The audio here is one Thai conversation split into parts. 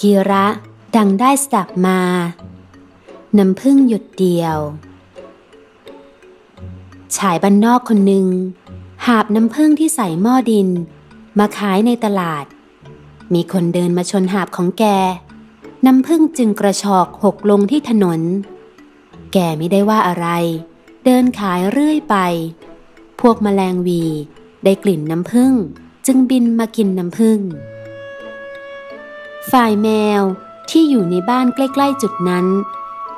กีระดังได้สดับมา น้ำพึ่งหยุดเดียว ชายบ้านนอกคนหนึ่ง หาบน้ำพึ่งที่ใส่หม้อดิน มาขายในตลาด มีคนเดินมาชนหาบของแก น้ำพึ่งจึงกระชอกหกลงที่ถนน แกไม่ได้ว่าอะไร เดินขายเรื่อยไป พวกมแมลงวีได้กลิ่นน้ำผึ้งจึงบินมากินน้ำผึ้ง ฝ่ายแมวที่อยู่ในบ้านใกล้ๆจุดนั้น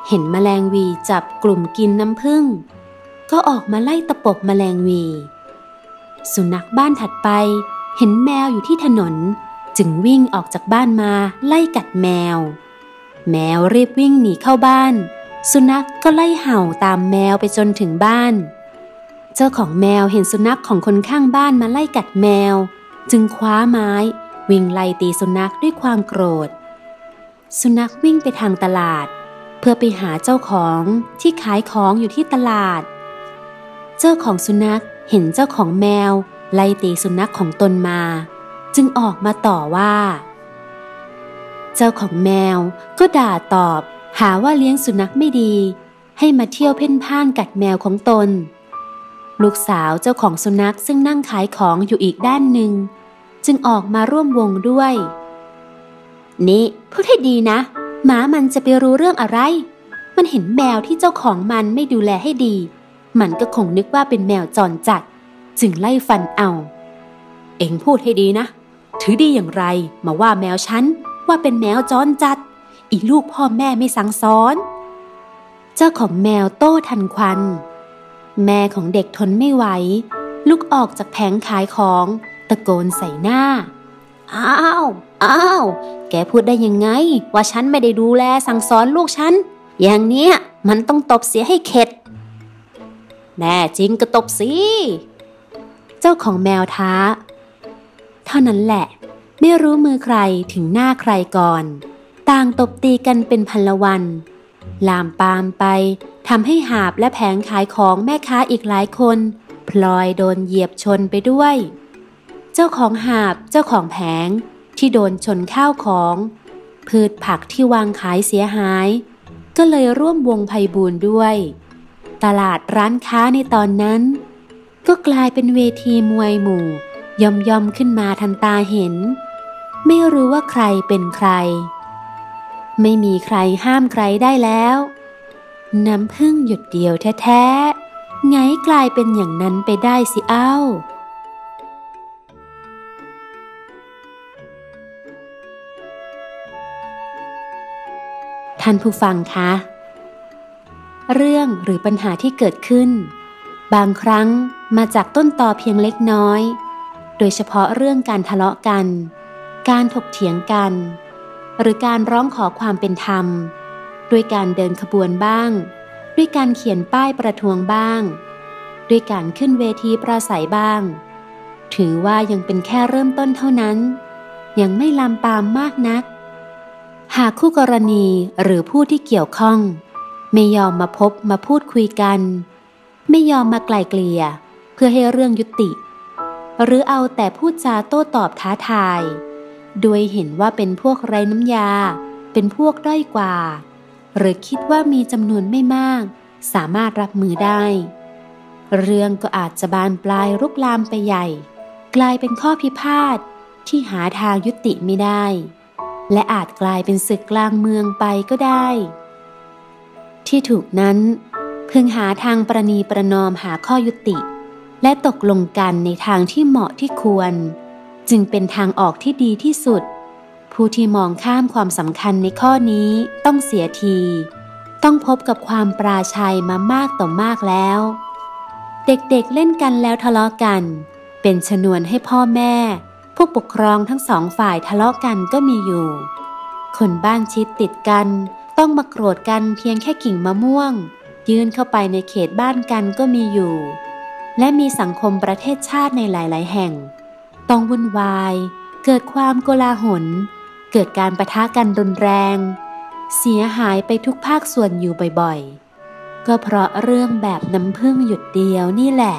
เห็นมแมลงวีจับกลุ่มกินน้ำผึ้งก็ออกมาไล่ตะปบมแมลงวี สุนัขบ้านถัดไปเห็นแมวอยู่ที่ถนนจึงวิ่งออกจากบ้านมาไล่กัดแมว แมวรีบวิ่งหนีเข้าบ้าน สุนัขกก็ไล่เห่าตามแมวไปจนถึงบ้าน เจ้าของแมวเห็นสุนัขของคนข้างบ้านมาไล่กัดแมว จึงคว้าไม้ วิ่งไล่ตีสุนัขด้วยความโกรธ สุนัขวิ่งไปทางตลาด เพื่อไปหาเจ้าของที่ขายของอยู่ที่ตลาด เจ้าของสุนัขเห็นเจ้าของแมว ไล่ตีสุนัขของตนมา จึงออกมาต่อว่า เจ้าของแมวก็ด่าตอบหาว่าเลี้ยงสุนัขไม่ดี ให้มาเที่ยวเพ่นพ่านกัดแมวของตน ลูกสาวเจ้าของสุนัขซึ่งนั่งขายของอยู่อีกด้านหนึ่ง จึงออกมาร่วมวงด้วย นี่พูดให้ดีนะ หมามันจะไปรู้เรื่องอะไร มันเห็นแมวที่เจ้าของมันไม่ดูแลให้ดี มันก็คงนึกว่าเป็นแมวจรจัด จึงไล่ฟันเอา เอ็งพูดให้ดีนะ ถือดีอย่างไรมาว่าแมวฉันว่าเป็นแมวจรจัด อีลูกพ่อแม่ไม่สั่งสอน เจ้าของแมวโต้ทันควัน แม่ของเด็กทนไม่ไหวลุกออกจากแผงขายของ ตะโกนใส่หน้า อ้าว อ้าว แกพูดได้ยังไง ว่าฉันไม่ได้ดูแลสั่งสอนลูกฉัน อย่างเนี้ยมันต้องตบเสียให้เข็ด แน่จริงก็ตบสิ เจ้าของแมวท้า เท่านั้นแหละ ไม่รู้มือใครถึงหน้าใครก่อน ต่างตบตีกันเป็นพันละวัน ลามปามไปทำให้หาบและแผงขายของแม่ค้าอีกหลายคน พลอยโดนเหยียบชนไปด้วย จ้าของหาบเจ้าของแผงที่โดนชนข้าวของ พืชผักที่วางขายเสียหาย ก็เลยร่วมวงภัยบูนด้วย ตลาดร้านค้าในตอนนั้น ก็กลายเป็นเวทีมวยหมู่ย่อมย่อมขึ้นมาทันตาเห็น ไม่รู้ว่าใครเป็นใคร ไม่มีใครห้ามใครได้แล้ว น้ำพึ่งหยุดเดียวแท้ๆไงกลายเป็นอย่างนั้นไปได้สิเอ้า ท่านผู้ฟังคะ เรื่องหรือปัญหาที่เกิดขึ้น บางครั้งมาจากต้นตอเพียงเล็กน้อย โดยเฉพาะเรื่องการทะเลาะกัน การถกเถียงกัน หรือการร้องขอความเป็นธรรม ด้วยการเดินขบวนบ้าง ด้วยการเขียนป้ายประท้วงบ้าง ด้วยการขึ้นเวทีปราศัยบ้าง ถือว่ายังเป็นแค่เริ่มต้นเท่านั้น ยังไม่ลามปามมากนัก หากคู่กรณีหรือผู้ที่เกี่ยวข้อง ไม่ยอมมาพบมาพูดคุยกัน ไม่ยอมมาไกลเกลี่ย เพื่อให้เรื่องยุติ หรือเอาแต่พูดจาโต้ตอบท้าทาย โดยเห็นว่าเป็นพวกไร้น้ำยา เป็นพวกด้อยกว่า หรือคิดว่ามีจำนวนไม่มาก สามารถรับมือได้ เรื่องก็อาจจะบานปลายรุกลามไปใหญ่ กลายเป็นข้อพิพาทที่หาทางยุติไม่ได้ และอาจกลายเป็นศึกกลางเมืองไปก็ได้ ที่ถูกนั้นพึงหาทางประนีประนอมหาข้อยุติ และตกลงกันในทางที่เหมาะที่ควร จึงเป็นทางออกที่ดีที่สุด ผู้ที่มองข้ามความสำคัญในข้อนี้ต้องเสียที ต้องพบกับความปราชัยมามากต่อมากแล้ว เด็กๆเเล่นกันแล้วทะเลาะกัน เป็นชนวนให้พ่อแม่ ผู้ปกครองทั้งสองฝ่ายทะเลาะกันก็มีอยู่ คนบ้านชิดติดกัน ต้องมาโกรธกันเพียงแค่กิ่งมะม่วง ยื่นเข้าไปในเขตบ้านกันก็มีอยู่ และมีสังคมประเทศชาติในหลาย ๆ แห่ง ต้องวุ่นวาย เกิดความโกลาหล เกิดการประทะกันรุนแรง เสียหายไปทุกภาคส่วนอยู่บ่อย ๆ ก็เพราะเรื่องแบบน้ำพึ่งหยุดเดียวนี่แหละ